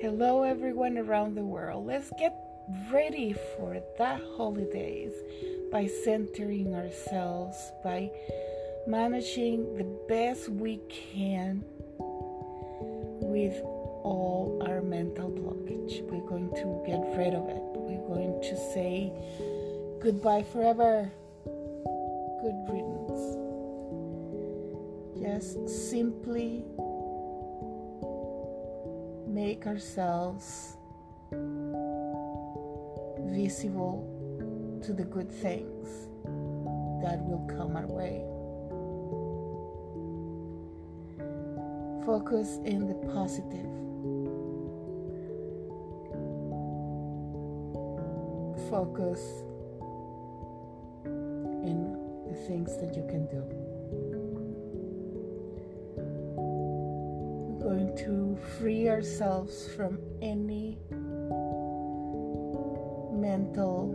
Hello, everyone around the world. Let's get ready for that holidays by centering ourselves, by managing the best we can with all our mental blockage. We're going to get rid of it. We're going to say goodbye forever. Good riddance. Just simply make ourselves visible to the good things that will come our way. Focus in the positive. Focus in the things that you can do. Going to free ourselves from any mental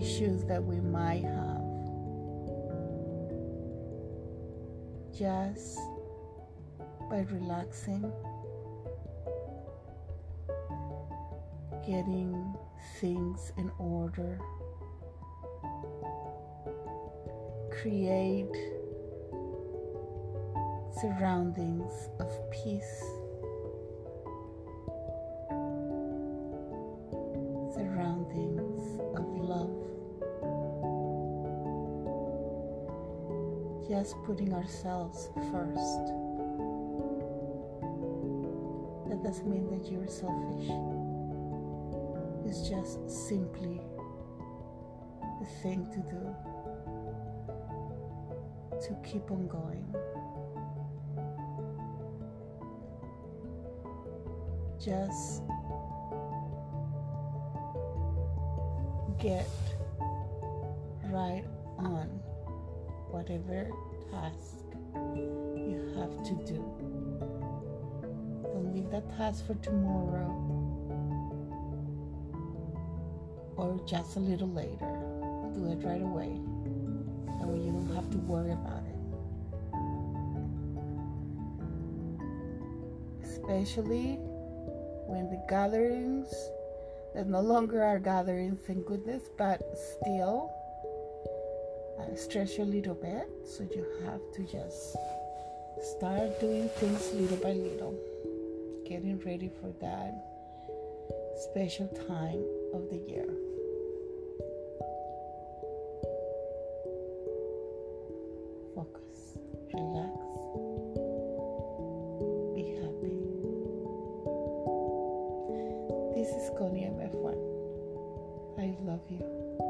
issues that we might have. Just by relaxing, getting things in order, create surroundings of peace. Surroundings of love. Just putting ourselves first. That doesn't mean that you're selfish. It's just simply the thing to do to keep on going. Just get right on whatever task you have to do. Don't leave that task for tomorrow or just a little later. Do it right away. That way you don't have to worry about it. Especially when the gatherings that no longer are gatherings, thank goodness, but still uh, stress you a little bit. So you have to just start doing things little by little, getting ready for that special time of the year. Focus, relax, This is Connie MF1. I love you.